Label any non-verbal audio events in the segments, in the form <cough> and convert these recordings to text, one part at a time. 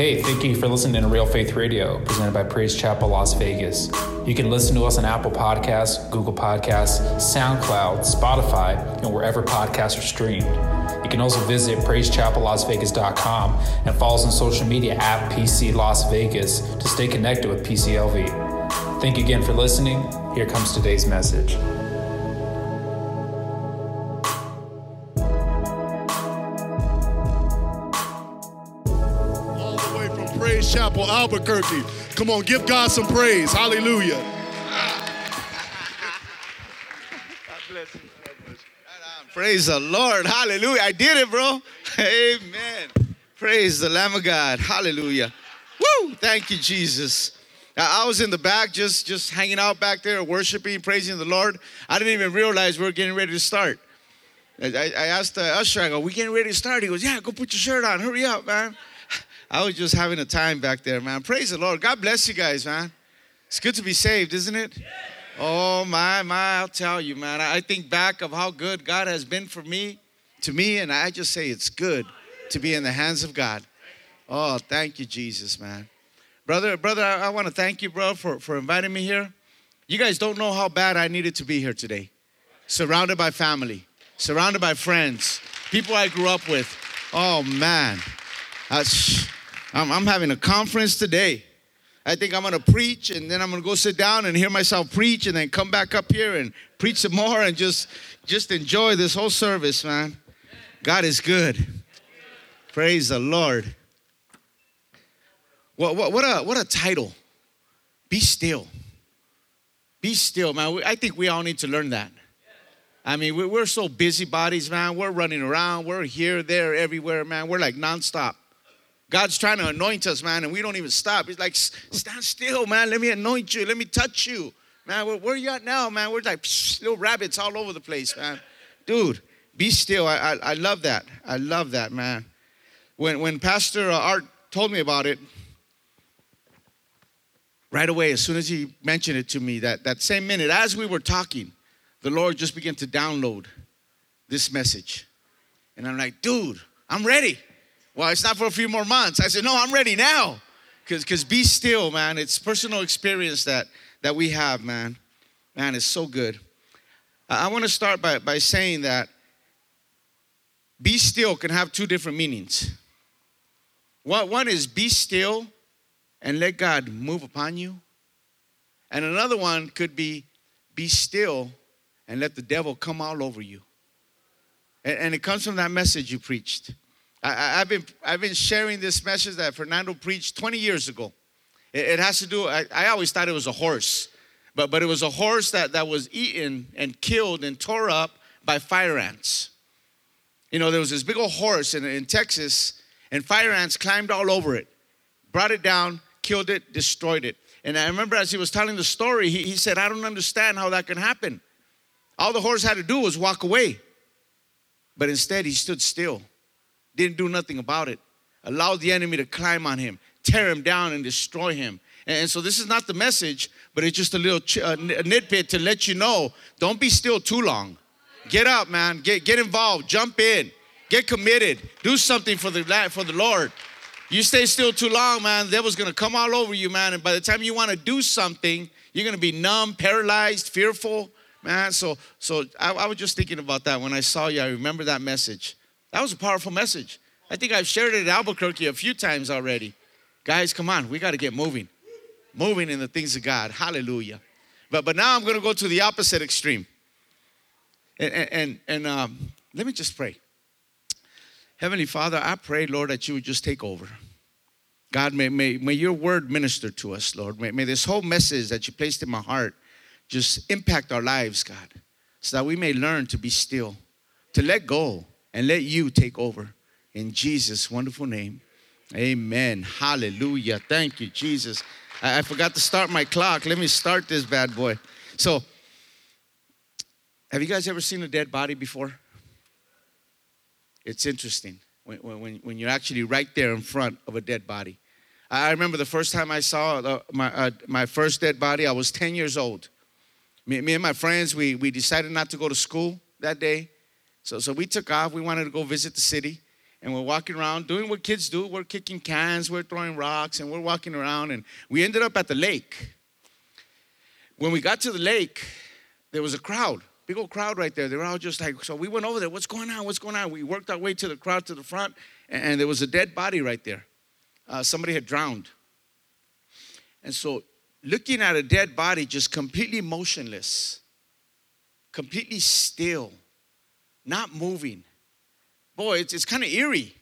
Hey, thank you for listening to Real Faith Radio, presented by Praise Chapel Las Vegas. You can listen to us on Apple Podcasts, Google Podcasts, SoundCloud, Spotify, and wherever podcasts are streamed. You can also visit praisechapellasvegas.com and follow us on social media at PC Las Vegas to stay connected with PCLV. Thank you again for listening. Here comes today's message. Chapel, Albuquerque. Come on, give God some praise. Hallelujah. Praise the Lord. Hallelujah. I did it, bro. Amen. Praise the Lamb of God. Hallelujah. Woo! Thank you, Jesus. I was in the back just just hanging out back there, worshiping, praising the Lord. I didn't even realize we were getting ready to start. I, I I asked the usher, I go, we getting ready to start? He goes, yeah, go put your shirt on. Hurry up, man. I was just having a time back there, man. Praise the Lord. God bless you guys, man. It's good to be saved, isn't it? Oh my, my, I'll tell you, man. I think back of how good God has been for me, to me, and I just say it's good to be in the hands of God. Oh, thank you, Jesus, man. Brother, brother, I, I want to thank you, bro, for, for inviting me here. You guys don't know how bad I needed to be here today. Surrounded by family, surrounded by friends, people I grew up with. Oh man. That's, I'm, I'm having a conference today. I think I'm gonna preach and then I'm gonna go sit down and hear myself preach and then come back up here and preach some more and just just enjoy this whole service, man. God is good. Praise the Lord. What, what, what, a, what a title. Be still. Be still, man. I think we all need to learn that. I mean, we- we're so busybodies, man. We're running around. We're here, there, everywhere, man. We're like nonstop. God's trying to anoint us, man, and we don't even stop. He's like, stand still, man. Let me anoint you. Let me touch you. Man, where, where you at now, man? We're like psh, little rabbits all over the place, man. Dude, be still. I, I, I love that. I love that, man. When, when Pastor uh, Art told me about it, right away, as soon as he mentioned it to me, that, that same minute, as we were talking, the Lord just began to download this message. And I'm like, dude, I'm ready. Well, it's not for a few more months. I said, no, I'm ready now. Because be still, man. It's personal experience that that we have, man. Man, it's so good. I, I want to start by, by saying that be still can have two different meanings. One, one is be still and let God move upon you. And another one could be be still and let the devil come all over you. And, and it comes from that message you preached. I, have been I've been sharing this message that Fernando preached 20 years ago. It, it has to do. I, I always thought it was a horse, but but it was a horse that that was eaten and killed and tore up by fire ants. You know, there was this big old horse in, in Texas, and fire ants climbed all over it, brought it down, killed it, destroyed it. And I remember as he was telling the story, he, he said, I don't understand how that can happen. All the horse had to do was walk away. But instead, he stood still, didn't do nothing about it, allowed the enemy to climb on him, tear him down, and destroy him. And, so, this is not the message, but it's just a little ch- uh, nitpick to let you know don't be still too long. Get up, man. Get, get involved. Jump in. Get committed. Do something for the, for the Lord. You stay still too long, man, the devil's gonna come all over you, man. And by the time you wanna do something, you're gonna be numb, paralyzed, fearful, man. So, so I, I was just thinking about that when I saw you. I remember that message. That was a powerful message. I think I've shared it at Albuquerque a few times already. Guys, come on, we gotta get moving. Moving in the things of God. Hallelujah. But but now I'm gonna go to the opposite extreme. And and and, and um, let me just pray. Heavenly Father, I pray, Lord, that you would just take over. God, may, may, may your word minister to us, Lord. May, may this whole message that you placed in my heart just impact our lives, God, so that we may learn to be still, to let go, and let you take over. In Jesus' wonderful name, amen. Hallelujah. Thank you, Jesus. I, I forgot to start my clock. Let me start this bad boy. So, have you guys ever seen a dead body before? It's interesting when, when, when you're actually right there in front of a dead body. I remember the first time I saw the, my, uh, my first dead body, I was 10 years old. Me, me and my friends, we, we decided not to go to school that day. So, so we took off. We wanted to go visit the city. and we're walking around doing what kids do. We're kicking cans, we're throwing rocks, and we're walking around. And we ended up at the lake. When we got to the lake, there was a crowd, big old crowd right there. They were all just like, so we went over there. What's going on? What's going on? We worked our way to the crowd to the front, and there was a dead body right there. Uh, somebody had drowned. And so, looking at a dead body, just completely motionless, completely still, not moving boy, it's, it's kind of eerie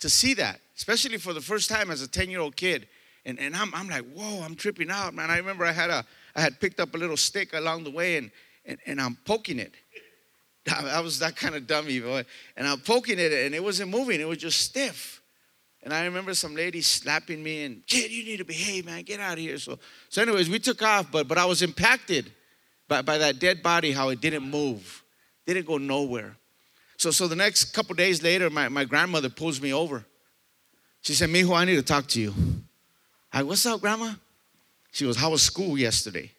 to see that, especially for the first time as a 10 year old kid. And, and I'm, I'm like, whoa, I'm tripping out, man. I remember I had, a, I had picked up a little stick along the way and, and, and I'm poking it. <laughs> I was that kind of dummy, boy. And I'm poking it and it wasn't moving, it was just stiff. And I remember some lady slapping me and, kid, you need to behave, man. Get out of here. So, so anyways, we took off, but, but I was impacted by, by that dead body, how it didn't move, didn't go nowhere. So, so the next couple days later, my, my grandmother pulls me over. She said, Mijo, I need to talk to you. I, what's up, grandma? She goes, How was school yesterday?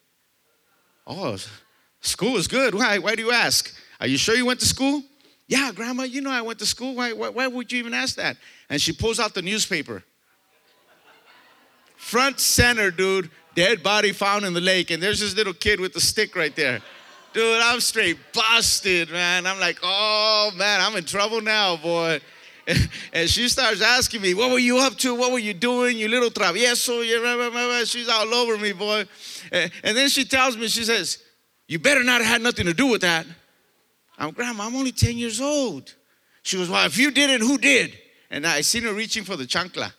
Oh, school is good. Why? Why do you ask? Are you sure you went to school? Yeah, grandma, you know I went to school. Why, why, why would you even ask that? And she pulls out the newspaper. Front center, dude, dead body found in the lake. And there's this little kid with the stick right there. Dude, I'm straight busted, man. I'm like, oh man, I'm in trouble now, boy. <laughs> And she starts asking me, What were you up to? What were you doing? You little travieso. She's all over me, boy. And then she tells me, She says, You better not have had nothing to do with that. I'm, Grandma, I'm only 10 years old. She goes, Well, if you didn't, who did? And I seen her reaching for the chancla.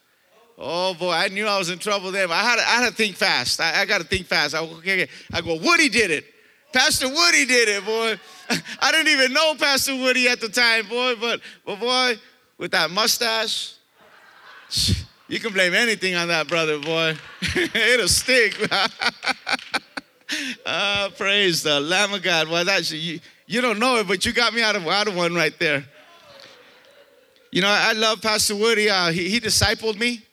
Oh boy, I knew I was in trouble then. I had to, I had to think fast. I, I got to think fast. I, okay, I go, Woody did it. Pastor Woody did it, boy. <laughs> I didn't even know Pastor Woody at the time, boy, but, but boy, with that mustache, <laughs> you can blame anything on that brother, boy. <laughs> It'll stick. uh, praise the Lamb of God. Well, that's you, you don't know it, but you got me out of, out of one right there. You know, I love Pastor Woody. Uh, he, he discipled me.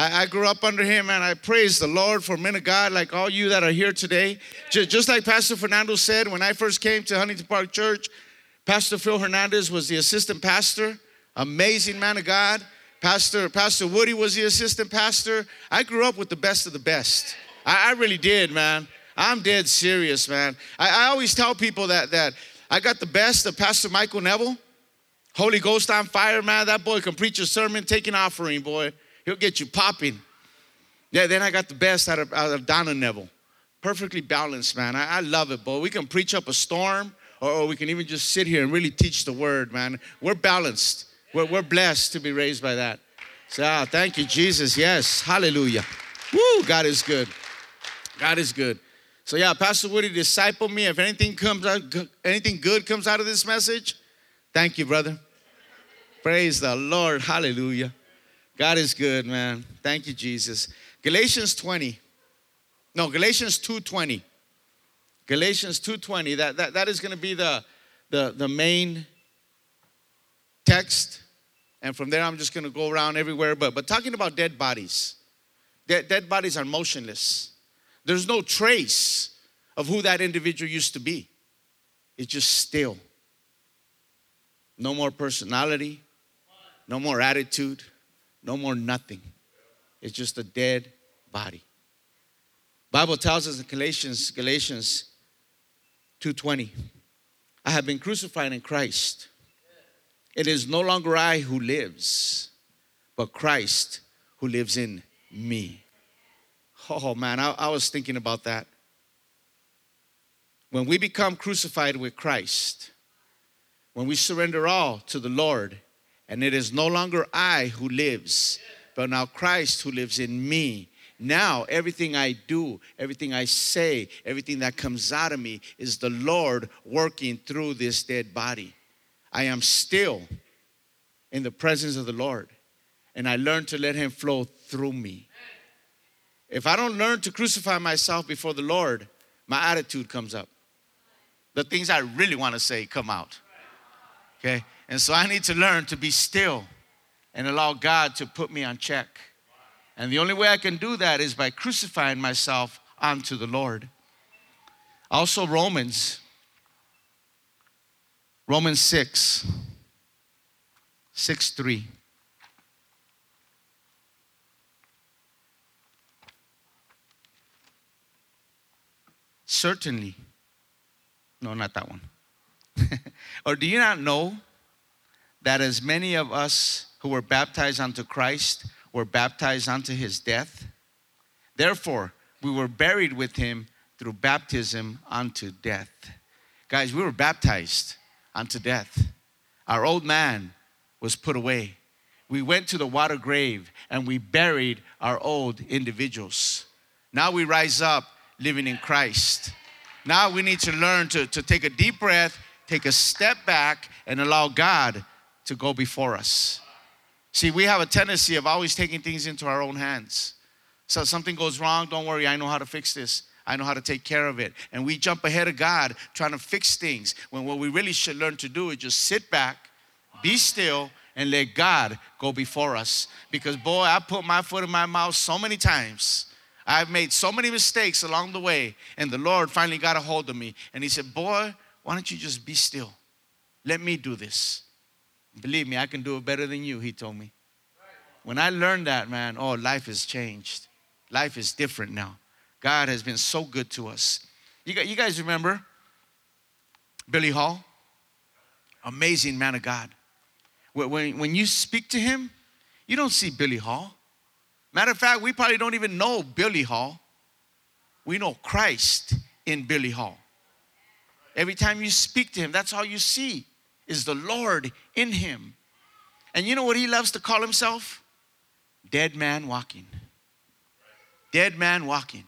I, I, grew up under him, and I praise the Lord for men of God like all you that are here today. Just, just like Pastor Fernando said, when I first came to Huntington Park Church, Pastor Phil Hernandez was the assistant pastor, amazing man of God. Pastor, pastor Woody was the assistant pastor. I grew up with the best of the best. I, I really did, man. I'm dead serious, man. I, I always tell people that that I got the best of Pastor Michael Neville. Holy Ghost on fire, man. That boy can preach a sermon, take an offering, boy. He'll get you popping. Yeah, then I got the best out of, out of Donna Neville. Perfectly balanced, man. I, I love it, boy. We can preach up a storm, or, or, we can even just sit here and really teach the word, man. We're balanced. We're, we're blessed to be raised by that. So, ah, thank you, Jesus. Yes, hallelujah. Woo, God is good. God is good. So yeah, Pastor Woody disciple me. If anything comes out, anything good comes out of this message, thank you, brother. Praise the Lord. Hallelujah. God is good, man. Thank you, Jesus. Galatians 20. No, Galatians 2:20. Galatians 2:20. That, that, that is going to be the, the, the main text. And from there, I'm just going to go around everywhere. But, but talking about dead bodies, dead, dead bodies are motionless. There's no trace of who that individual used to be. It's just still. No more personality, no more attitude, no more nothing. It's just a dead body. Bible tells us in Galatians, Galatians 2:20, I have been crucified in Christ. It is no longer I who lives, but Christ who lives in me. Oh man, I, I was thinking about that. When we become crucified with Christ, when we surrender all to the Lord, and it is no longer I who lives, but now Christ who lives in me. Now, everything I do, everything I say, everything that comes out of me is the Lord working through this dead body. I am still in the presence of the Lord, and I learn to let Him flow through me. If I don't learn to crucify myself before the Lord, my attitude comes up. The things I really want to say come out. Okay? And so I need to learn to be still and allow God to put me on check. And the only way I can do that is by crucifying myself unto the Lord. Also, Romans, Romans 6, 6 3. Certainly. No, not that one. <laughs> or do you not know that as many of us who were baptized unto Christ were baptized unto his death? Therefore, we were buried with him through baptism unto death. Guys, we were baptized unto death. Our old man was put away. We went to the water grave and we buried our old individuals. Now we rise up living in Christ. Now we need to learn to, to take a deep breath, take a step back, and allow God to go before us. See, we have a tendency of always taking things into our own hands. So something goes wrong, don't worry, I know how to fix this. I know how to take care of it. And we jump ahead of God trying to fix things when what we really should learn to do is just sit back, be still, and let God go before us. Because, boy, I put my foot in my mouth so many times. I've made so many mistakes along the way, and the Lord finally got a hold of me. And He said, Boy, why don't you just be still? Let me do this. Believe me, I can do it better than you, He told me. When I learned that, man, oh, life has changed. Life is different now. God has been so good to us. You, guys remember Billy Hall? Amazing man of God. When, when you speak to him, you don't see Billy Hall. Matter of fact, we probably don't even know Billy Hall. We know Christ in Billy Hall. Every time you speak to him, that's all you see is the Lord in him. And you know what he loves to call himself? Dead man walking. Dead man walking.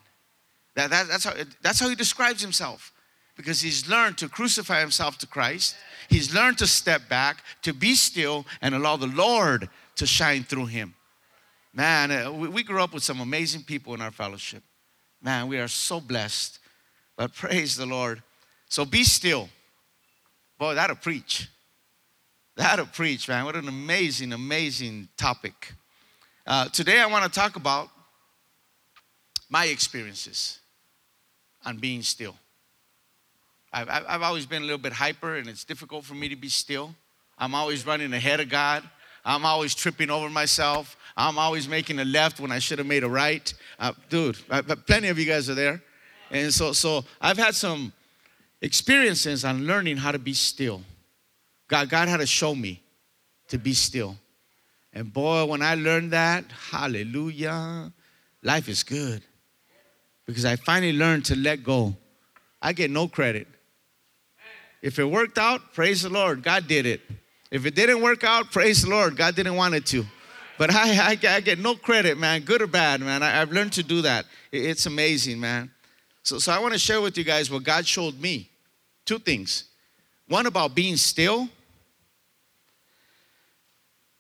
That, that, that's, how, that's how he describes himself because he's learned to crucify himself to Christ. He's learned to step back, to be still, and allow the Lord to shine through him. Man, uh, we, we grew up with some amazing people in our fellowship. Man, we are so blessed. But <laughs> praise the Lord. So be still. Boy, that'll preach. That'll preach, man. What an amazing, amazing topic. Uh, today, I want to talk about my experiences on being still. I've, I've always been a little bit hyper, and it's difficult for me to be still. I'm always running ahead of God. I'm always tripping over myself. I'm always making a left when I should have made a right. Uh, dude, I, plenty of you guys are there. And so, so I've had some experiences on learning how to be still. God, God had to show me to be still. And boy, when I learned that, hallelujah, life is good. Because I finally learned to let go. I get no credit. If it worked out, praise the Lord, God did it. If it didn't work out, praise the Lord, God didn't want it to. But I, I, I get no credit, man, good or bad, man. I, have learned to do that. It's amazing, man. So, so I want to share with you guys what God showed me. Two things. One about being still.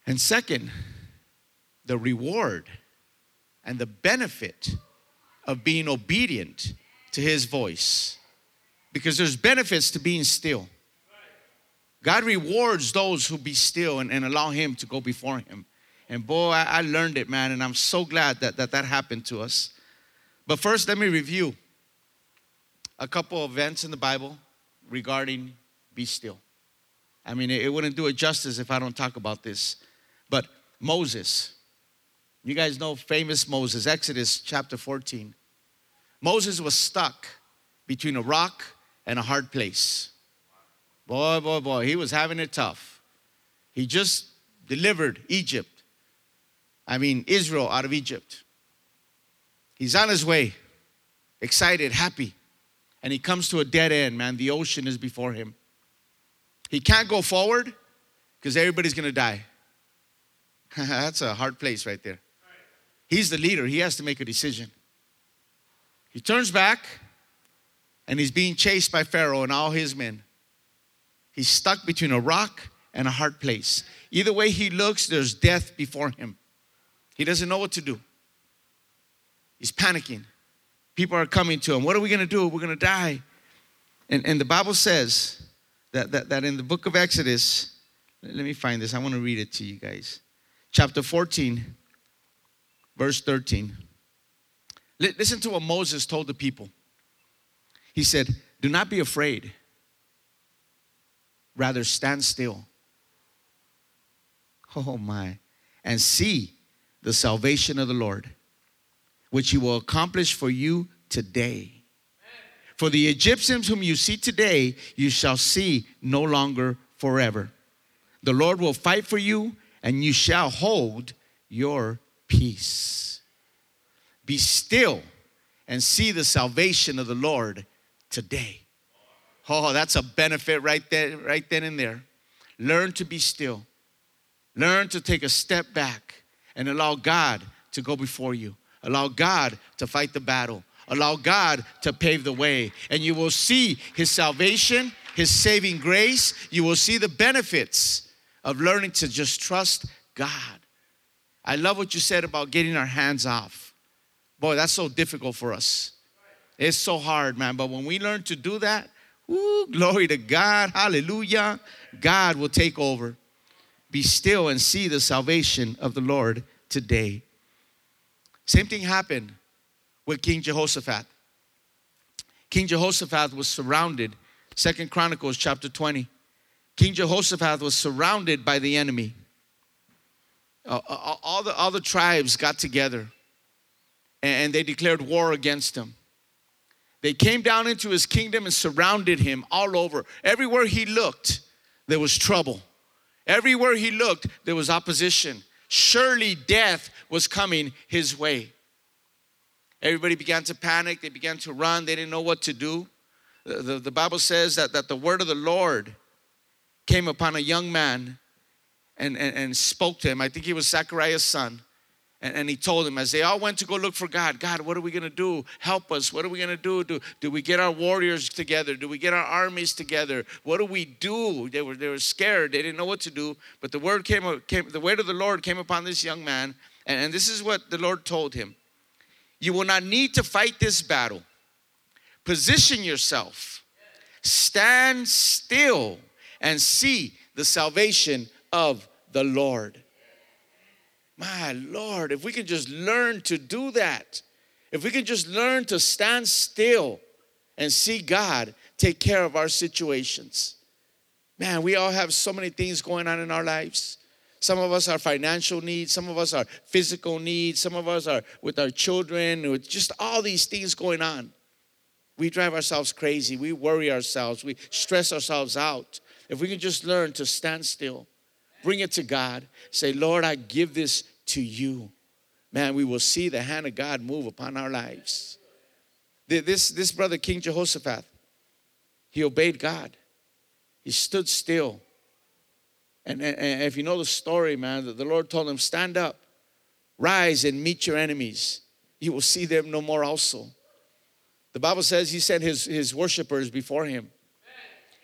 And second, the reward and the benefit of being obedient to his voice. Because there's benefits to being still. God rewards those who be still and, and allow him to go before him. And boy, I, I learned it, man, and I'm so glad that, that that happened to us. But first, let me review a couple events in the Bible regarding be still. I mean, it, wouldn't do it justice if I don't talk about this. But Moses, you guys know famous Moses, Exodus chapter 14. Moses was stuck between a rock and a hard place. Boy, boy, boy, he was having it tough. He just delivered Egypt. I mean, Israel out of Egypt. He's on his way, excited, happy. And he comes to a dead end, man. The ocean is before him. He can't go forward because everybody's going to die. <laughs> That's a hard place right there. He's the leader, he has to make a decision. He turns back and he's being chased by Pharaoh and all his men. He's stuck between a rock and a hard place. Either way he looks, there's death before him. He doesn't know what to do. He's panicking. People are coming to him. What are we going to do? We're going to die. And, and the Bible says that, that, that in the book of Exodus, let me find this. I want to read it to you guys. Chapter 14, verse 13. Listen to what Moses told the people. He said, Do not be afraid, rather stand still. Oh my. And see the salvation of the Lord, which he will accomplish for you today. For the Egyptians whom you see today, you shall see no longer forever. The Lord will fight for you, and you shall hold your peace. Be still and see the salvation of the Lord today. Oh, that's a benefit right there, right then and there. Learn to be still. Learn to take a step back and allow God to go before you. Allow God to fight the battle. Allow God to pave the way. And you will see His salvation, His saving grace. You will see the benefits of learning to just trust God. I love what you said about getting our hands off. Boy, that's so difficult for us. It's so hard, man. But when we learn to do that, glory to God, hallelujah, God will take over. Be still and see the salvation of the Lord today. Same thing happened with King Jehoshaphat. King Jehoshaphat was surrounded, Second Chronicles chapter 20. King Jehoshaphat was surrounded by the enemy. Uh, uh all, the, all the tribes got together and they declared war against him. They came down into his kingdom and surrounded him all over. Everywhere he looked, there was trouble. Everywhere he looked, there was opposition. Surely death was coming his way. Everybody began to panic. They began to run. They didn't know what to do. The, the, the, Bible says that, that the word of the Lord came upon a young man and, and, and spoke to him. I think he was Zachariah's son. And, and he told him, as they all went to go look for God, God, what are we going to do? Help us. What are we going to do? do? Do we get our warriors together? Do we get our armies together? What do we do? They were, they were scared. They didn't know what to do. But the word came, came the word of the Lord came upon this young man. And, and this is what the Lord told him. You will not need to fight this battle. Position yourself. Stand still and see the salvation of the Lord. My Lord, if we can just learn to do that, if we can just learn to stand still and see God take care of our situations. Man, we all have so many things going on in our lives. Some of us are financial needs, some of us are physical needs, some of us are with our children, with just all these things going on. We drive ourselves crazy, we worry ourselves, we stress ourselves out. If we can just learn to stand still, bring it to God, say, Lord, I give this to you, man, we will see the hand of God move upon our lives. This, this brother, King Jehoshaphat, he obeyed God. He stood still. And, and, if you know the story, man, the Lord told him, Stand up, rise and meet your enemies. You will see them no more also. The Bible says he sent his, his worshipers before him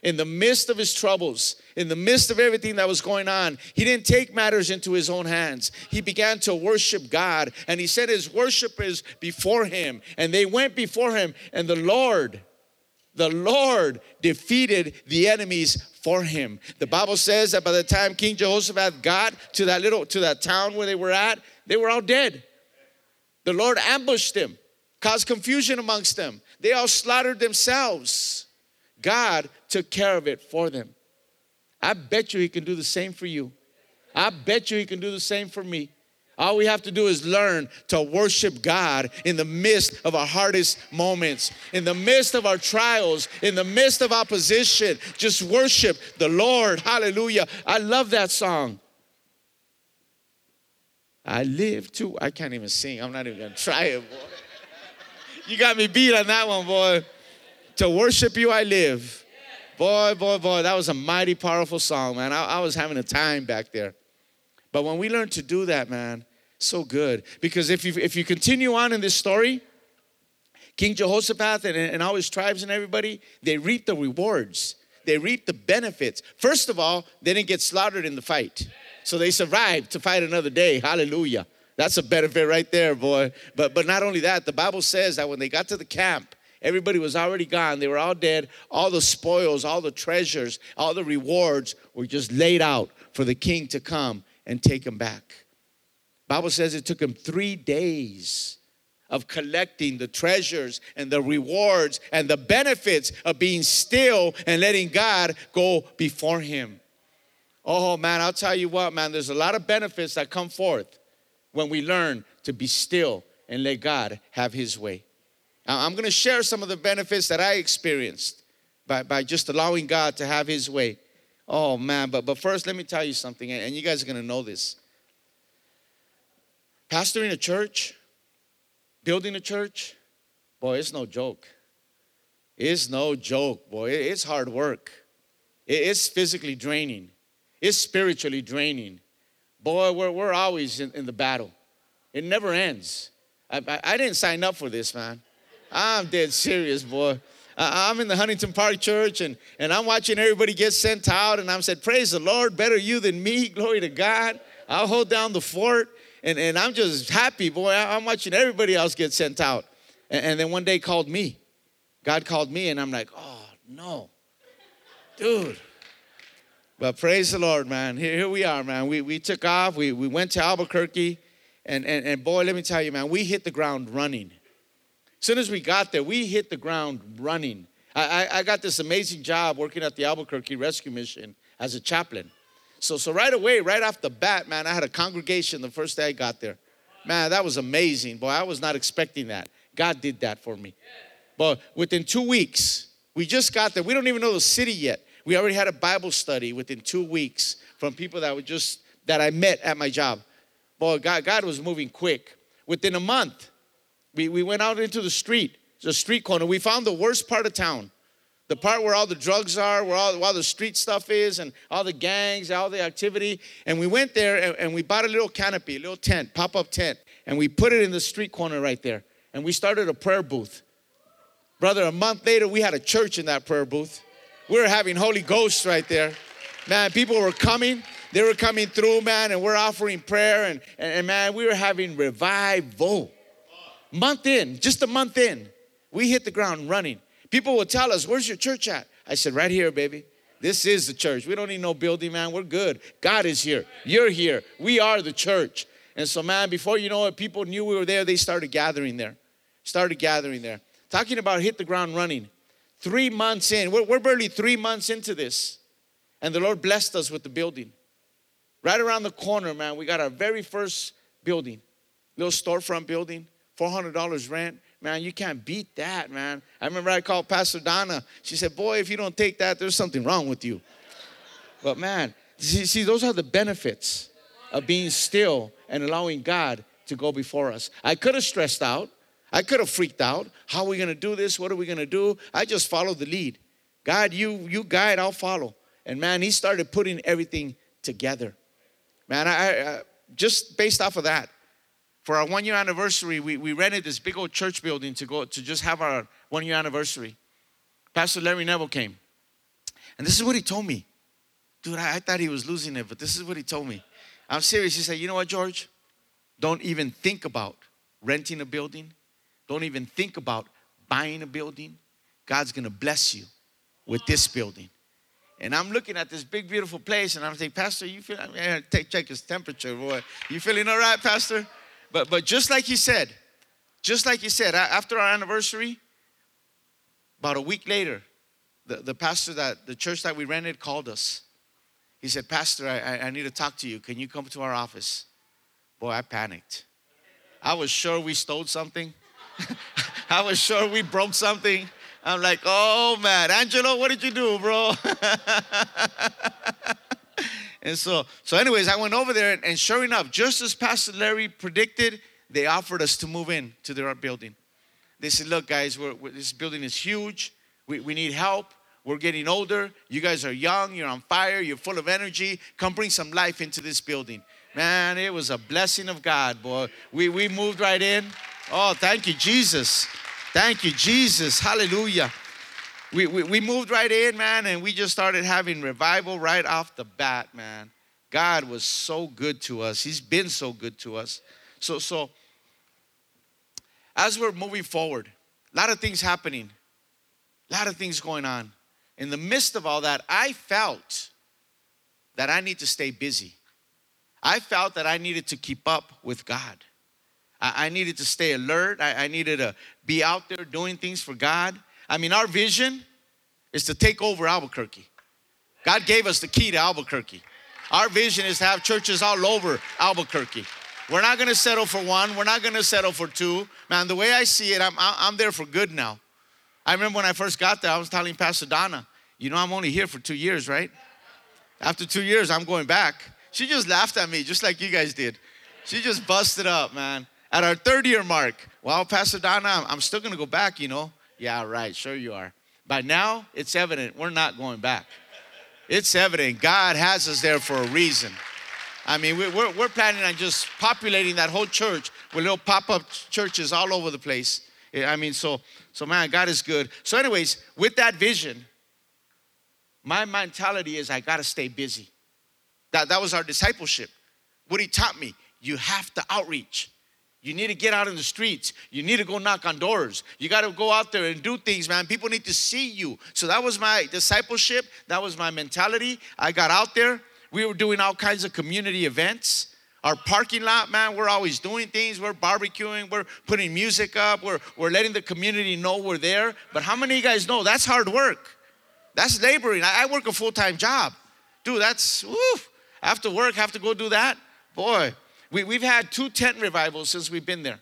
in the midst of his troubles, in the midst of everything that was going on, he didn't take matters into his own hands. He began to worship God and he set his worshipers before him and they went before him and the Lord the Lord defeated the enemies for him. The Bible says that by the time King Jehoshaphat got to that little to that town where they were at, they were all dead. The Lord ambushed them, caused confusion amongst them. They all slaughtered themselves. God took care of it for them. I bet you He can do the same for you. I bet you He can do the same for me. All we have to do is learn to worship God in the midst of our hardest moments, in the midst of our trials, in the midst of opposition. Just worship the Lord. Hallelujah. I love that song. I live to, I can't even sing. I'm not even gonna try it, boy. You got me beat on that one, boy. To worship you, I live. Boy, boy, boy, that was a mighty powerful song, man. I, I was having a time back there. But when we learn to do that, man, so good. Because if you, if you continue on in this story, King Jehoshaphat and, and all his tribes and everybody, they reap the rewards. They reap the benefits. First of all, they didn't get slaughtered in the fight. So they survived to fight another day. Hallelujah. That's a benefit right there, boy. But but not only that, the Bible says that when they got to the camp, Everybody was already gone. They were all dead. All the spoils, all the treasures, all the rewards were just laid out for the king to come and take them back. Bible says it took him 3 days of collecting the treasures and the rewards and the benefits of being still and letting God go before him. Oh man, I'll tell you what, man, there's a lot of benefits that come forth when we learn to be still and let God have His way. I'm gonna share some of the benefits that I experienced by, by just allowing God to have His way. Oh man, but, but first, let me tell you something, and you guys are gonna know this. Pastoring a church, building a church, boy, it's no joke. It's no joke, boy. It's hard work. It's physically draining. It's spiritually draining. Boy, we're, we're always in, in the battle. It never ends. I, I, I, didn't sign up for this, man. I'm dead serious, boy. I'm in the Huntington Park Church and, and I'm watching everybody get sent out, and I'm said, Praise the Lord, better you than me. <laughs> Glory to God. I'll hold down the fort. And, and I'm just happy, boy. I'm watching everybody else get sent out. And, and then one day called me. God called me, and I'm like, Oh, no. Dude. But praise the Lord, man. Here, here we are, man. We, we took off. We, we went to Albuquerque. And, and, and boy, let me tell you, man, we hit the ground running. As soon as we got there, we hit the ground running. I, I, I got this amazing job working at the Albuquerque Rescue Mission as a chaplain. So, so right away, right off the bat, man, I had a congregation the first day I got there. Man, that was amazing. Boy, I was not expecting that. God did that for me. But within two weeks, we just got there. We don't even know the city yet. We already had a Bible study within two weeks from people that were just that I met at my job. Boy, God, God was moving quick. Within a month, we, we went out into the street, the street corner. We found the worst part of town. The part where all the drugs are, where all, where all the street stuff is, and all the gangs, all the activity. And we went there and, and we bought a little canopy, a little tent, pop up tent, and we put it in the street corner right there. And we started a prayer booth. Brother, a month later, we had a church in that prayer booth. We were having Holy Ghost right there. Man, people were coming. They were coming through, man, and we're offering prayer. And, and, and man, we were having revival. Month in, just a month in, we hit the ground running. People would tell us, Where's your church at? I said, Right here, baby. This is the church. We don't need no building, man. We're good. God is here. You're here. We are the church. And so, man, before you know it, people knew we were there. They started gathering there. Started gathering there. Talking about hit the ground running. Three months in, we're, we're barely three months into this. And the Lord blessed us with the building. Right around the corner, man, we got our very first building, little storefront building, $400 rent. Man, you can't beat that, man. I remember I called Pastor Donna. She said, Boy, if you don't take that, there's something wrong with you. But man, see, see those are the benefits of being still and allowing God to go before us. I could have stressed out. I could have freaked out. How are we going to do this? What are we going to do? I just followed the lead. God, you you guide, I'll follow. And man, he started putting everything together. Man, I, I just based off of that, for our one year anniversary, we, we rented this big old church building to go to just have our one year anniversary. Pastor Larry Neville came. And this is what he told me. Dude, I, I thought he was losing it, but this is what he told me. I'm serious. He said, You know what, George? Don't even think about renting a building don't even think about buying a building. God's gonna bless you with this building. And I'm looking at this big, beautiful place, and I'm saying, Pastor, you feel? I mean, take check his temperature, boy. You feeling all right, Pastor? But but just like he said, just like he said, after our anniversary, about a week later, the, the pastor that the church that we rented called us. He said, Pastor, I, I need to talk to you. Can you come to our office? Boy, I panicked. I was sure we stole something. <laughs> I was sure we broke something. I'm like, oh man, Angelo, what did you do, bro? <laughs> and so, so anyways, I went over there, and, and sure enough, just as Pastor Larry predicted, they offered us to move in to their building. They said, look, guys, we're, we're, this building is huge. We, we need help. We're getting older. You guys are young. You're on fire. You're full of energy. Come bring some life into this building. Man, it was a blessing of God, boy. We, we moved right in. Oh, thank you, Jesus. Thank you, Jesus. Hallelujah. We, we, we moved right in, man, and we just started having revival right off the bat, man. God was so good to us. He's been so good to us. So, so as we're moving forward, a lot of things happening, a lot of things going on. In the midst of all that, I felt that I need to stay busy. I felt that I needed to keep up with God. I, I needed to stay alert. I, I needed to be out there doing things for God. I mean, our vision is to take over Albuquerque. God gave us the key to Albuquerque. Our vision is to have churches all over Albuquerque. We're not gonna settle for one, we're not gonna settle for two. Man, the way I see it, I'm, I'm there for good now. I remember when I first got there, I was telling Pastor Donna, you know, I'm only here for two years, right? After two years, I'm going back. She just laughed at me, just like you guys did. She just busted up, man. At our third year mark, well, Pastor Donna, I'm still gonna go back, you know. Yeah, right, sure you are. By now, it's evident we're not going back. It's evident God has us there for a reason. I mean, we're, we're planning on just populating that whole church with little pop up churches all over the place. I mean, so, so man, God is good. So, anyways, with that vision, my mentality is I got to stay busy. That, that was our discipleship. What he taught me, you have to outreach. You need to get out in the streets. You need to go knock on doors. You got to go out there and do things, man. People need to see you. So that was my discipleship. That was my mentality. I got out there. We were doing all kinds of community events. Our parking lot, man, we're always doing things. We're barbecuing, we're putting music up, we're, we're letting the community know we're there. But how many of you guys know that's hard work? That's laboring. I, I work a full time job. Dude, that's, woof. After work, have to go do that? Boy, we, we've had two tent revivals since we've been there.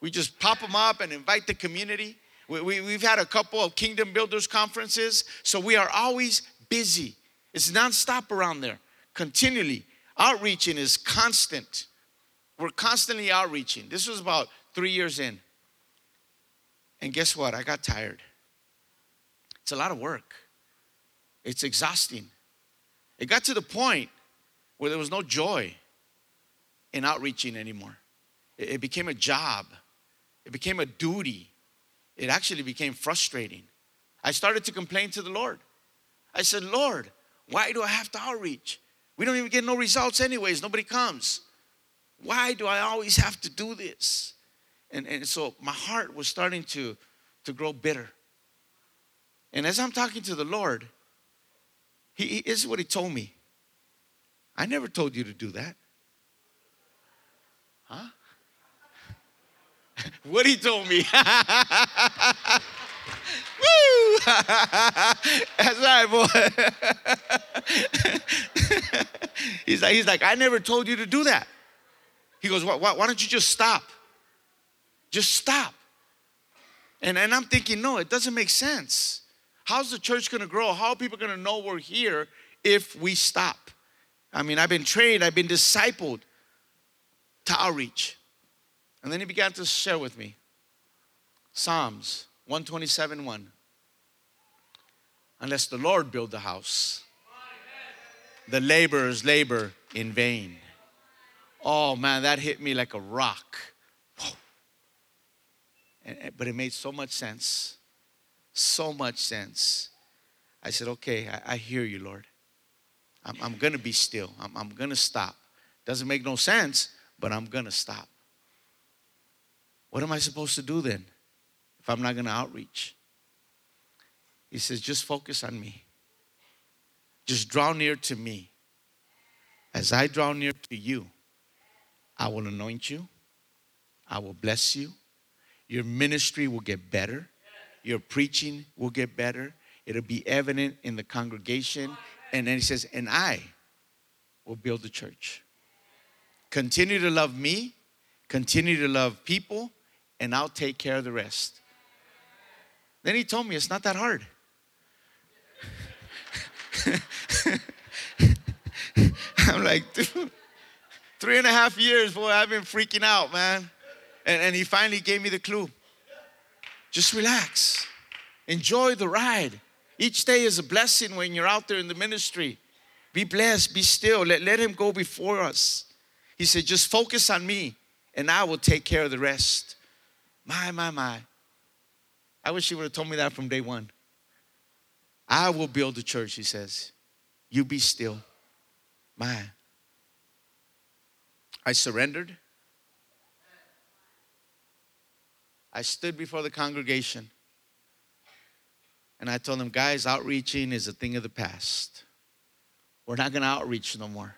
We just pop them up and invite the community. We, we, we've had a couple of kingdom builders conferences. So we are always busy. It's nonstop around there continually. Outreaching is constant. We're constantly outreaching. This was about three years in. And guess what? I got tired. It's a lot of work, it's exhausting. It got to the point where there was no joy in outreaching anymore. It became a job, it became a duty. It actually became frustrating. I started to complain to the Lord. I said, Lord, why do I have to outreach? We don't even get no results, anyways. Nobody comes. Why do I always have to do this? And, and so my heart was starting to, to grow bitter. And as I'm talking to the Lord, he, he, is what he told me. I never told you to do that. Huh? <laughs> what he told me. <laughs> Woo! <laughs> That's right, boy. he's, like, he's like, I never told you to do that. He goes, why, why don't you just stop? Just stop. And, and I'm thinking, no, it doesn't make sense. How's the church gonna grow? How are people gonna know we're here if we stop? I mean, I've been trained, I've been discipled to outreach. And then he began to share with me Psalms 127 1. Unless the Lord build the house, the laborers labor in vain. Oh man, that hit me like a rock. but it made so much sense. So much sense. I said, okay, I, I hear you, Lord. I'm, I'm going to be still. I'm, I'm going to stop. Doesn't make no sense, but I'm going to stop. What am I supposed to do then if I'm not going to outreach? He says, just focus on me. Just draw near to me. As I draw near to you, I will anoint you. I will bless you. Your ministry will get better. Your preaching will get better. It'll be evident in the congregation. And then he says, and I will build the church. Continue to love me, continue to love people, and I'll take care of the rest. Then he told me it's not that hard. <laughs> I'm like, dude, three and a half years, boy, I've been freaking out, man. And, and he finally gave me the clue. Just relax. Enjoy the ride. Each day is a blessing when you're out there in the ministry. Be blessed, be still. Let, let him go before us. He said, just focus on me and I will take care of the rest. My, my, my. I wish he would have told me that from day one. I will build the church, he says. You be still. My. I surrendered. I stood before the congregation and I told them, guys, outreaching is a thing of the past. We're not going to outreach no more.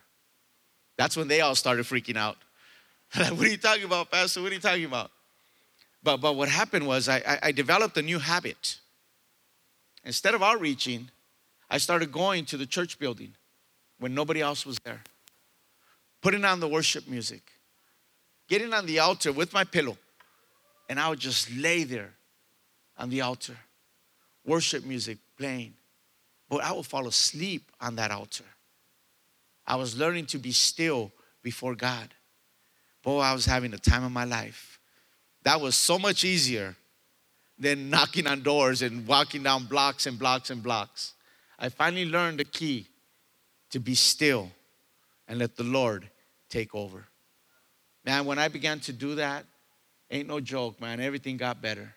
That's when they all started freaking out. <laughs> what are you talking about, Pastor? What are you talking about? But, but what happened was I, I, I developed a new habit. Instead of outreaching, I started going to the church building when nobody else was there, putting on the worship music, getting on the altar with my pillow, and I would just lay there on the altar, worship music playing. But I would fall asleep on that altar. I was learning to be still before God. Boy, I was having the time of my life. That was so much easier than knocking on doors and walking down blocks and blocks and blocks. I finally learned the key to be still and let the Lord take over. Man, when I began to do that, ain't no joke, man, everything got better.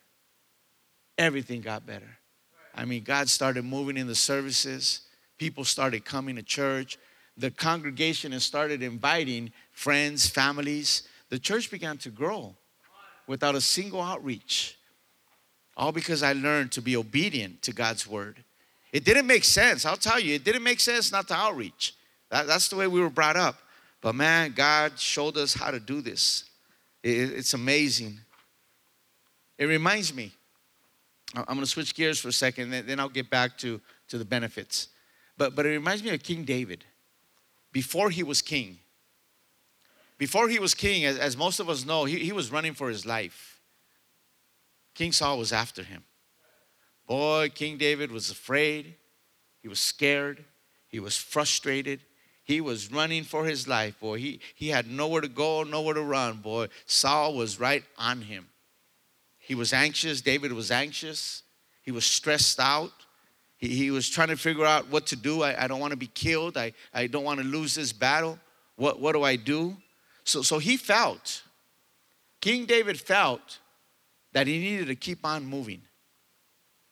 Everything got better. I mean, God started moving in the services, people started coming to church, the congregation has started inviting friends, families. The church began to grow without a single outreach. All because I learned to be obedient to God's word. It didn't make sense. I'll tell you, it didn't make sense not to outreach. That, that's the way we were brought up. But man, God showed us how to do this. It, it's amazing. It reminds me, I'm going to switch gears for a second, then I'll get back to, to the benefits. But, but it reminds me of King David before he was king. Before he was king, as, as most of us know, he, he was running for his life. King Saul was after him. Boy, King David was afraid. He was scared. He was frustrated. He was running for his life, boy. He, he had nowhere to go, nowhere to run, boy. Saul was right on him. He was anxious. David was anxious. He was stressed out. He, was trying to figure out what to do. I, I don't want to be killed. I, I don't want to lose this battle. What, what do I do? So, so he felt, King David felt that he needed to keep on moving.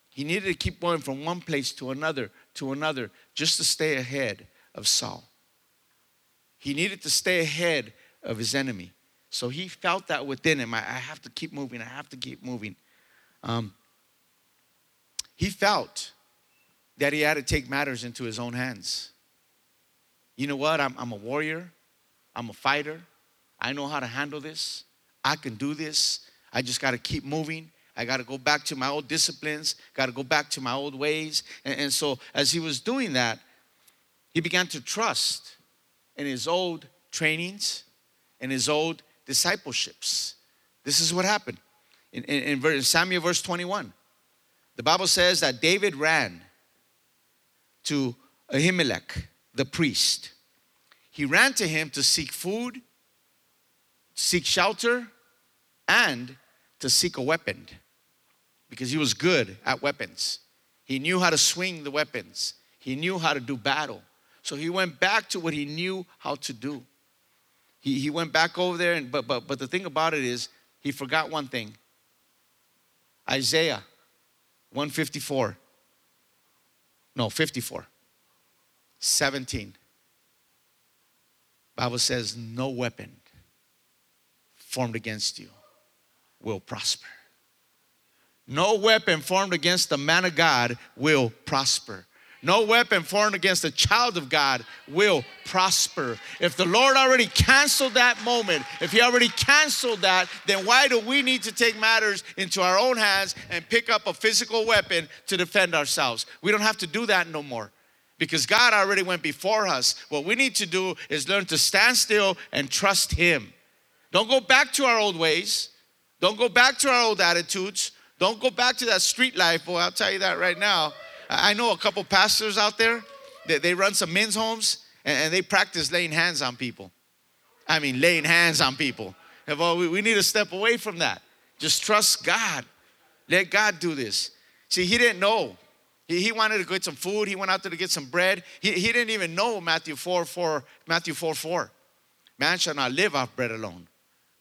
He needed to keep going from one place to another to another just to stay ahead of Saul. He needed to stay ahead of his enemy. So he felt that within him. I, I have to keep moving. I have to keep moving. Um, he felt that he had to take matters into his own hands. You know what? I'm, I'm a warrior, I'm a fighter. I know how to handle this. I can do this. I just got to keep moving. I got to go back to my old disciplines, got to go back to my old ways. And, and, so, as he was doing that, he began to trust in his old trainings and his old discipleships. This is what happened. In, in, in Samuel, verse 21, the Bible says that David ran to Ahimelech, the priest. He ran to him to seek food, seek shelter, and to seek a weapon because he was good at weapons. He knew how to swing the weapons, he knew how to do battle. So he went back to what he knew how to do. He, he went back over there, and, but, but, but the thing about it is, he forgot one thing Isaiah 154 no, 54. 17. Bible says, no weapon formed against you will prosper. No weapon formed against the man of God will prosper. No weapon formed against the child of God will prosper. If the Lord already canceled that moment, if He already canceled that, then why do we need to take matters into our own hands and pick up a physical weapon to defend ourselves? We don't have to do that no more because God already went before us. What we need to do is learn to stand still and trust Him. Don't go back to our old ways, don't go back to our old attitudes, don't go back to that street life. Boy, I'll tell you that right now. I know a couple pastors out there that they run some men's homes and, they practice laying hands on people. I mean, laying hands on people. Well, we need to step away from that. Just trust God. Let God do this. See, he didn't know. He, wanted to get some food. He went out there to get some bread. He, he didn't even know Matthew 4 4, Matthew 4 4. Man shall not live off bread alone,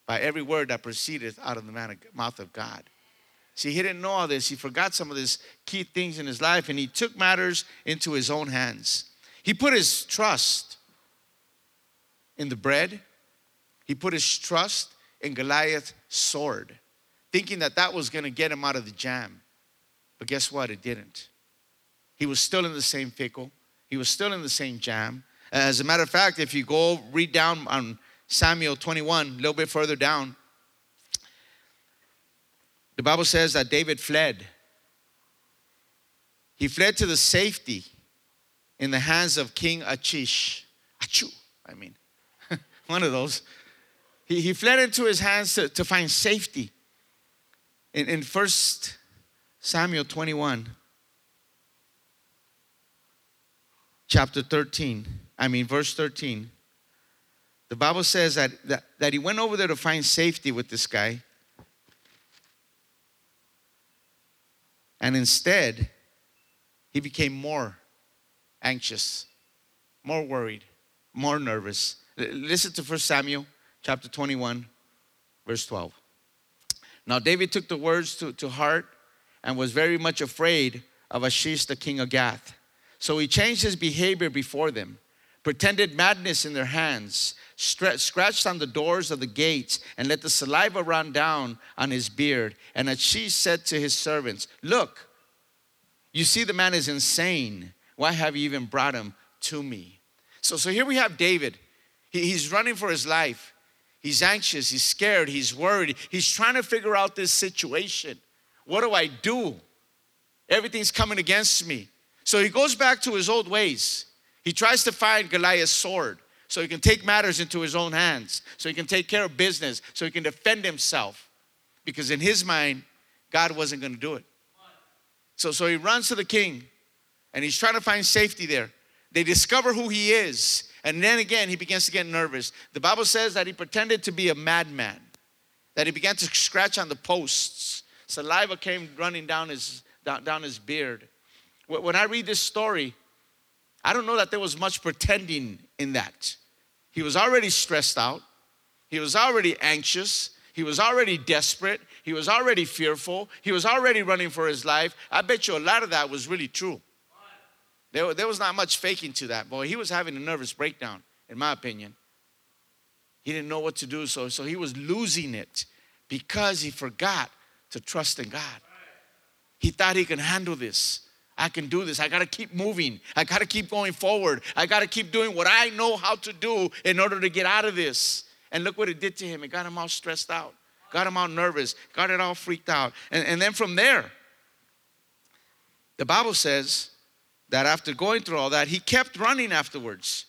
by every word that proceedeth out of the mouth of God. See, he didn't know all this. He forgot some of these key things in his life and he took matters into his own hands. He put his trust in the bread, he put his trust in Goliath's sword, thinking that that was going to get him out of the jam. But guess what? It didn't. He was still in the same pickle, he was still in the same jam. As a matter of fact, if you go read down on Samuel 21, a little bit further down, the Bible says that David fled. He fled to the safety in the hands of King Achish. Achoo. I mean, <laughs> one of those. He, he fled into his hands to, to find safety. In, in 1 Samuel 21, chapter 13, I mean, verse 13, the Bible says that, that, that he went over there to find safety with this guy. And instead, he became more anxious, more worried, more nervous. Listen to 1 Samuel chapter 21, verse 12. Now, David took the words to, to heart and was very much afraid of Achish, the king of Gath. So he changed his behavior before them, pretended madness in their hands, scratched on the doors of the gates, and let the saliva run down on his beard. And Achish said to his servants, Look, you see the man is insane. Why have you even brought him to me? So, so here we have David. He, he's running for his life. He's anxious, he's scared, he's worried. He's trying to figure out this situation. What do I do? Everything's coming against me. So he goes back to his old ways. He tries to find Goliath's sword so he can take matters into his own hands, so he can take care of business, so he can defend himself. Because in his mind, God wasn't going to do it. So, so he runs to the king and he's trying to find safety there. They discover who he is and then again, he begins to get nervous. The Bible says that he pretended to be a madman, that he began to scratch on the posts. Saliva came running down his, down, down his beard. When I read this story, I don't know that there was much pretending in that. He was already stressed out, he was already anxious, he was already desperate, he was already fearful, he was already running for his life. I bet you a lot of that was really true. There, there was not much faking to that boy. He was having a nervous breakdown, in my opinion. He didn't know what to do, so, so he was losing it because he forgot to trust in God. He thought he could handle this. I can do this. I got to keep moving. I got to keep going forward. I got to keep doing what I know how to do in order to get out of this. And look what it did to him. It got him all stressed out, got him all nervous, got it all freaked out. And, and then from there, the Bible says that after going through all that, he kept running afterwards.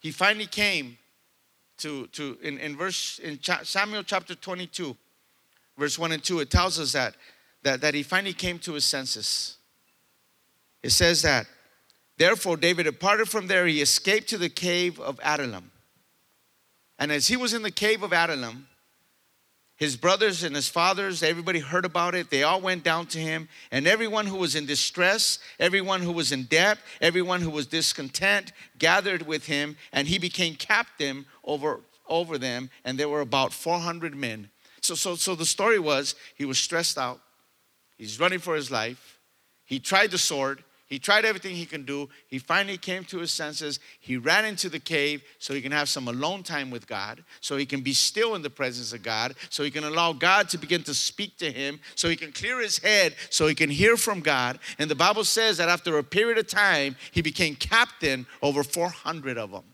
He finally came to, to in, in verse in Samuel chapter 22, verse 1 and 2, it tells us that, that, that he finally came to his senses. It says that, therefore David departed from there, he escaped to the cave of Adullam. And as he was in the cave of Adullam, his brothers and his fathers, everybody heard about it. They all went down to him. And everyone who was in distress, everyone who was in debt, everyone who was discontent gathered with him. And he became captain over, over them. And there were about 400 men. So, so, so the story was he was stressed out. He's running for his life. He tried the sword. He tried everything he can do. He finally came to his senses. He ran into the cave so he can have some alone time with God, so he can be still in the presence of God, so he can allow God to begin to speak to him, so he can clear his head, so he can hear from God. And the Bible says that after a period of time, he became captain over 400 of them.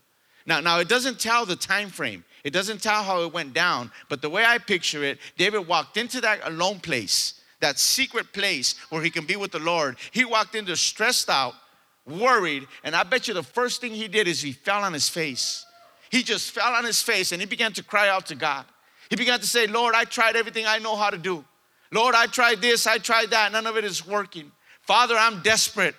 Now, now it doesn't tell the time frame. It doesn't tell how it went down, but the way I picture it, David walked into that alone place that secret place where he can be with the Lord. He walked in there stressed out, worried, and I bet you the first thing he did is he fell on his face. He just fell on his face and he began to cry out to God. He began to say, Lord, I tried everything I know how to do. Lord, I tried this, I tried that, none of it is working. Father, I'm desperate.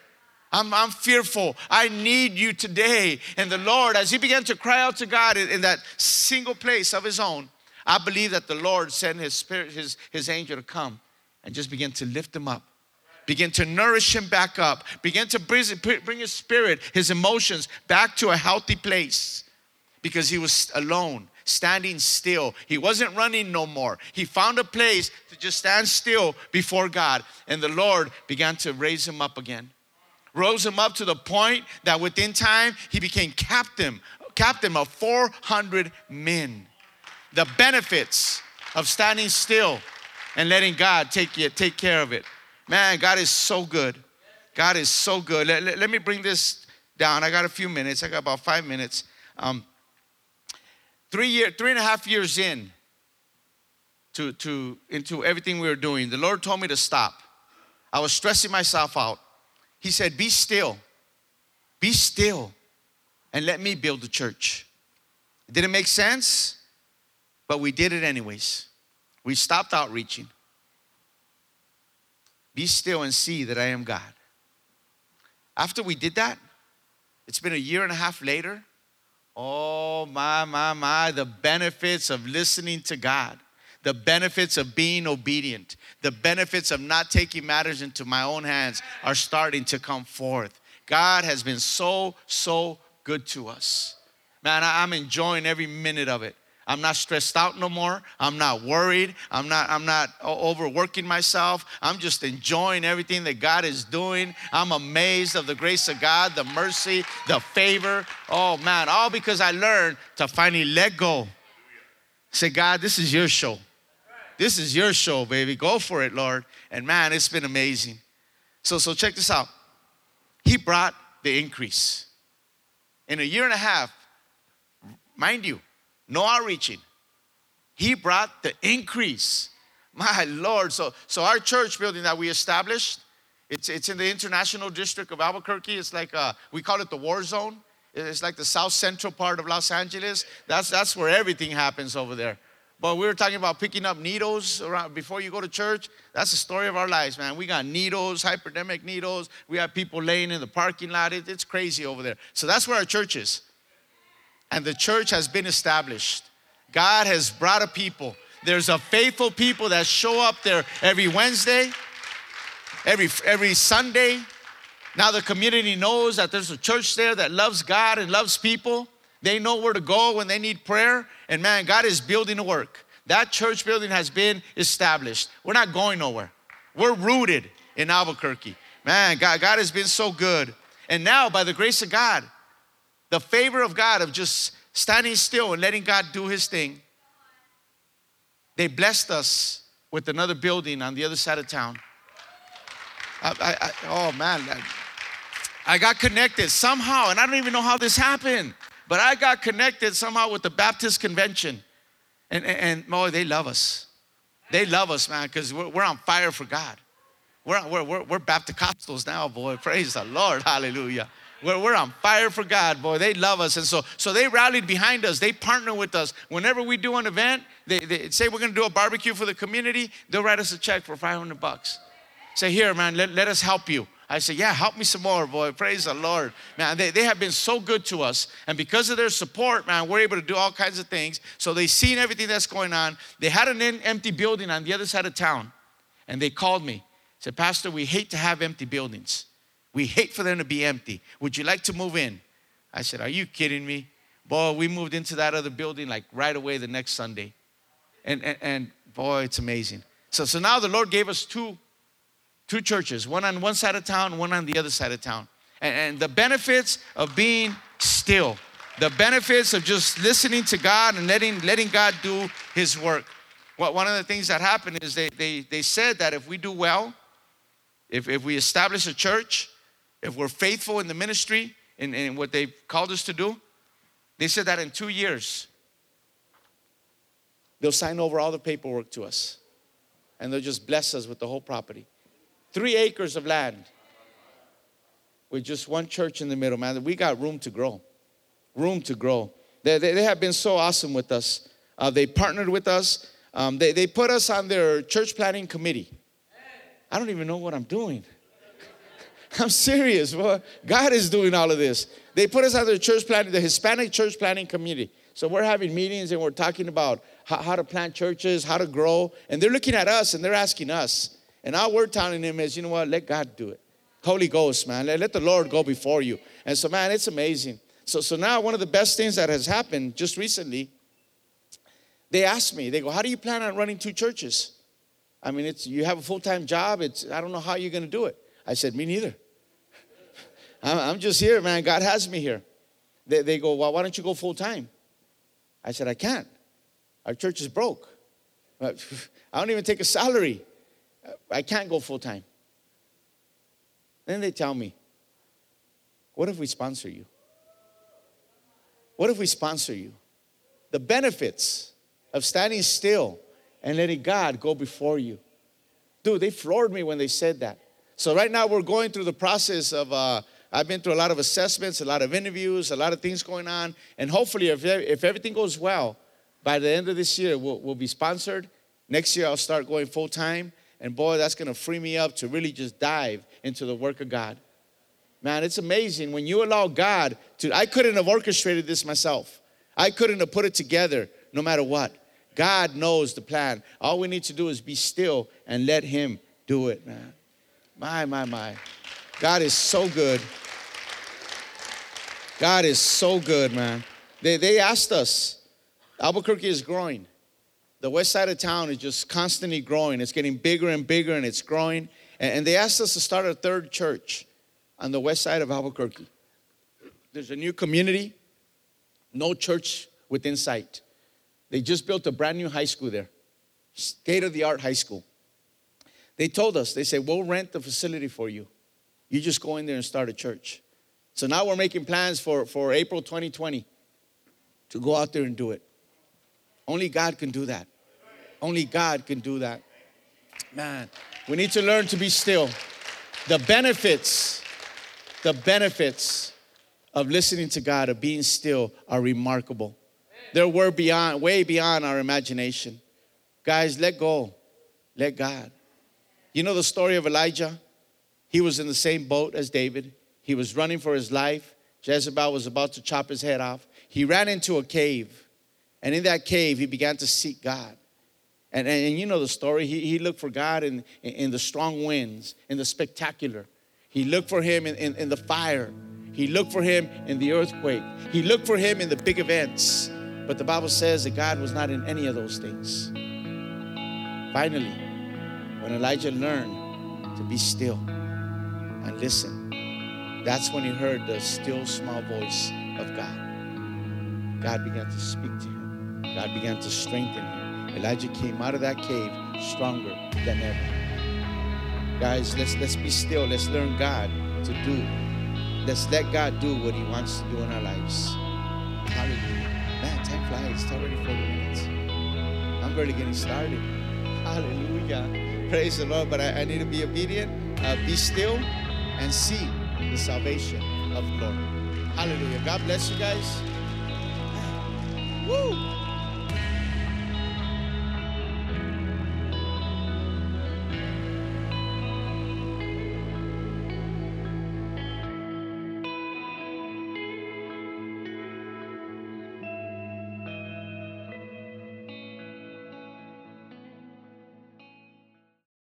I'm, I'm fearful. I need you today. And the Lord, as he began to cry out to God in, in that single place of his own, I believe that the Lord sent his spirit, his, his angel to come and just begin to lift him up. Begin to nourish him back up. Begin to bring his spirit, his emotions back to a healthy place because he was alone, standing still. He wasn't running no more. He found a place to just stand still before God. And the Lord began to raise him up again. Rose him up to the point that within time he became captain, captain of 400 men. The benefits of standing still and letting God take, you, take care of it. Man, God is so good. God is so good. Let, let, let, me bring this down. I got a few minutes. I got about five minutes. Um, three year, three and a half years in to, to into everything we were doing, the Lord told me to stop. I was stressing myself out. He said, "Be still. Be still. and let me build the church. It didn't make sense, but we did it anyways. We stopped outreaching. Be still and see that I am God. After we did that, it's been a year and a half later. Oh, my, my, my, the benefits of listening to God, the benefits of being obedient, the benefits of not taking matters into my own hands are starting to come forth. God has been so, so good to us. Man, I'm enjoying every minute of it. I'm not stressed out no more. I'm not worried. I'm not I'm not overworking myself. I'm just enjoying everything that God is doing. I'm amazed of the grace of God, the mercy, the favor. Oh man, all because I learned to finally let go. Say, God, this is your show. This is your show, baby. Go for it, Lord. And man, it's been amazing. So so check this out. He brought the increase. In a year and a half, mind you, no outreaching. He brought the increase. My Lord. So, so our church building that we established, it's, it's in the international district of Albuquerque. It's like, uh, we call it the war zone. It's like the south central part of Los Angeles. That's, that's where everything happens over there. But we were talking about picking up needles around before you go to church. That's the story of our lives, man. We got needles, hypodermic needles. We have people laying in the parking lot. It, it's crazy over there. So that's where our church is and the church has been established. God has brought a people. There's a faithful people that show up there every Wednesday, every, every Sunday. Now the community knows that there's a church there that loves God and loves people. They know where to go when they need prayer. And man, God is building a work. That church building has been established. We're not going nowhere. We're rooted in Albuquerque. Man, God, God has been so good. And now, by the grace of God, the favor of God of just standing still and letting God do his thing, they blessed us with another building on the other side of town. I, I, I, oh man, I got connected somehow, and I don't even know how this happened, but I got connected somehow with the Baptist convention. And, and, and boy, they love us. They love us, man, because we're, we're on fire for God. We're, we're, we're, we're Baptist now, boy. Praise the Lord. Hallelujah. We're, we're on fire for God, boy. They love us. And so, so they rallied behind us. They partner with us. Whenever we do an event, they, they say we're going to do a barbecue for the community, they'll write us a check for 500 bucks. Say, here, man, let, let us help you. I say, yeah, help me some more, boy. Praise the Lord. Man, they, they have been so good to us. And because of their support, man, we're able to do all kinds of things. So they seen everything that's going on. They had an empty building on the other side of town. And they called me. Said, Pastor, we hate to have empty buildings. We hate for them to be empty. Would you like to move in? I said, Are you kidding me? Boy, we moved into that other building like right away the next Sunday. And, and, and boy, it's amazing. So, so now the Lord gave us two, two churches, one on one side of town, one on the other side of town. And, and the benefits of being still, the benefits of just listening to God and letting, letting God do His work. Well, one of the things that happened is they, they, they said that if we do well, if, if we establish a church, if we're faithful in the ministry and in, what they've called us to do, they said that in two years, they'll sign over all the paperwork to us and they'll just bless us with the whole property. Three acres of land with just one church in the middle, man. We got room to grow. Room to grow. They, they, they have been so awesome with us. Uh, they partnered with us. Um, they, they put us on their church planting committee. I don't even know what I'm doing. <laughs> I'm serious. Well, God is doing all of this. They put us under the church planting, the Hispanic church planning community. So we're having meetings and we're talking about how, how, to plant churches, how to grow. And they're looking at us and they're asking us. And our word telling them is, you know what, let God do it. Holy Ghost, man. Let, let the Lord go before you. And so, man, it's amazing. So, so now one of the best things that has happened just recently, they asked me, they go, how do you plan on running two churches? I mean, it's you have a full-time job. It's I don't know how you're gonna do it. I said, Me neither. I'm just here, man. God has me here. They, they go, Well, why don't you go full time? I said, I can't. Our church is broke. <laughs> I don't even take a salary. I can't go full time. Then they tell me, What if we sponsor you? What if we sponsor you? The benefits of standing still and letting God go before you. Dude, they floored me when they said that. So right now we're going through the process of uh, I've been through a lot of assessments, a lot of interviews, a lot of things going on. And hopefully, if, if everything goes well, by the end of this year, we'll, we'll be sponsored. Next year, I'll start going full time. And boy, that's going to free me up to really just dive into the work of God. Man, it's amazing when you allow God to. I couldn't have orchestrated this myself, I couldn't have put it together no matter what. God knows the plan. All we need to do is be still and let Him do it, man. My, my, my. God is so good. God is so good, man. They, they asked us, Albuquerque is growing. The west side of town is just constantly growing. It's getting bigger and bigger and it's growing. And, and they asked us to start a third church on the west side of Albuquerque. There's a new community, no church within sight. They just built a brand new high school there, state of the art high school. They told us, they said, we'll rent the facility for you. You just go in there and start a church. So now we're making plans for, for April 2020 to go out there and do it. Only God can do that. Only God can do that. Man, we need to learn to be still. The benefits, the benefits of listening to God, of being still, are remarkable. They're beyond, way beyond our imagination. Guys, let go. Let God. You know the story of Elijah? He was in the same boat as David. He was running for his life. Jezebel was about to chop his head off. He ran into a cave. And in that cave, he began to seek God. And, and, and you know the story. He, he looked for God in, in, in, the strong winds, in the spectacular. He looked for him in, in, in the fire. He looked for him in the earthquake. He looked for him in the big events. But the Bible says that God was not in any of those things. Finally, when Elijah learned to be still and listen, that's when he heard the still small voice of God. God began to speak to him, God began to strengthen him. Elijah came out of that cave stronger than ever. Guys, let's let's be still. Let's learn God to do. Let's let God do what He wants to do in our lives. Hallelujah. Man, time flies. It's already 40 minutes. I'm barely getting started. Hallelujah. Praise the Lord. But I, I need to be obedient, uh, be still, and see the salvation of the Lord. Hallelujah. God bless you guys. Woo.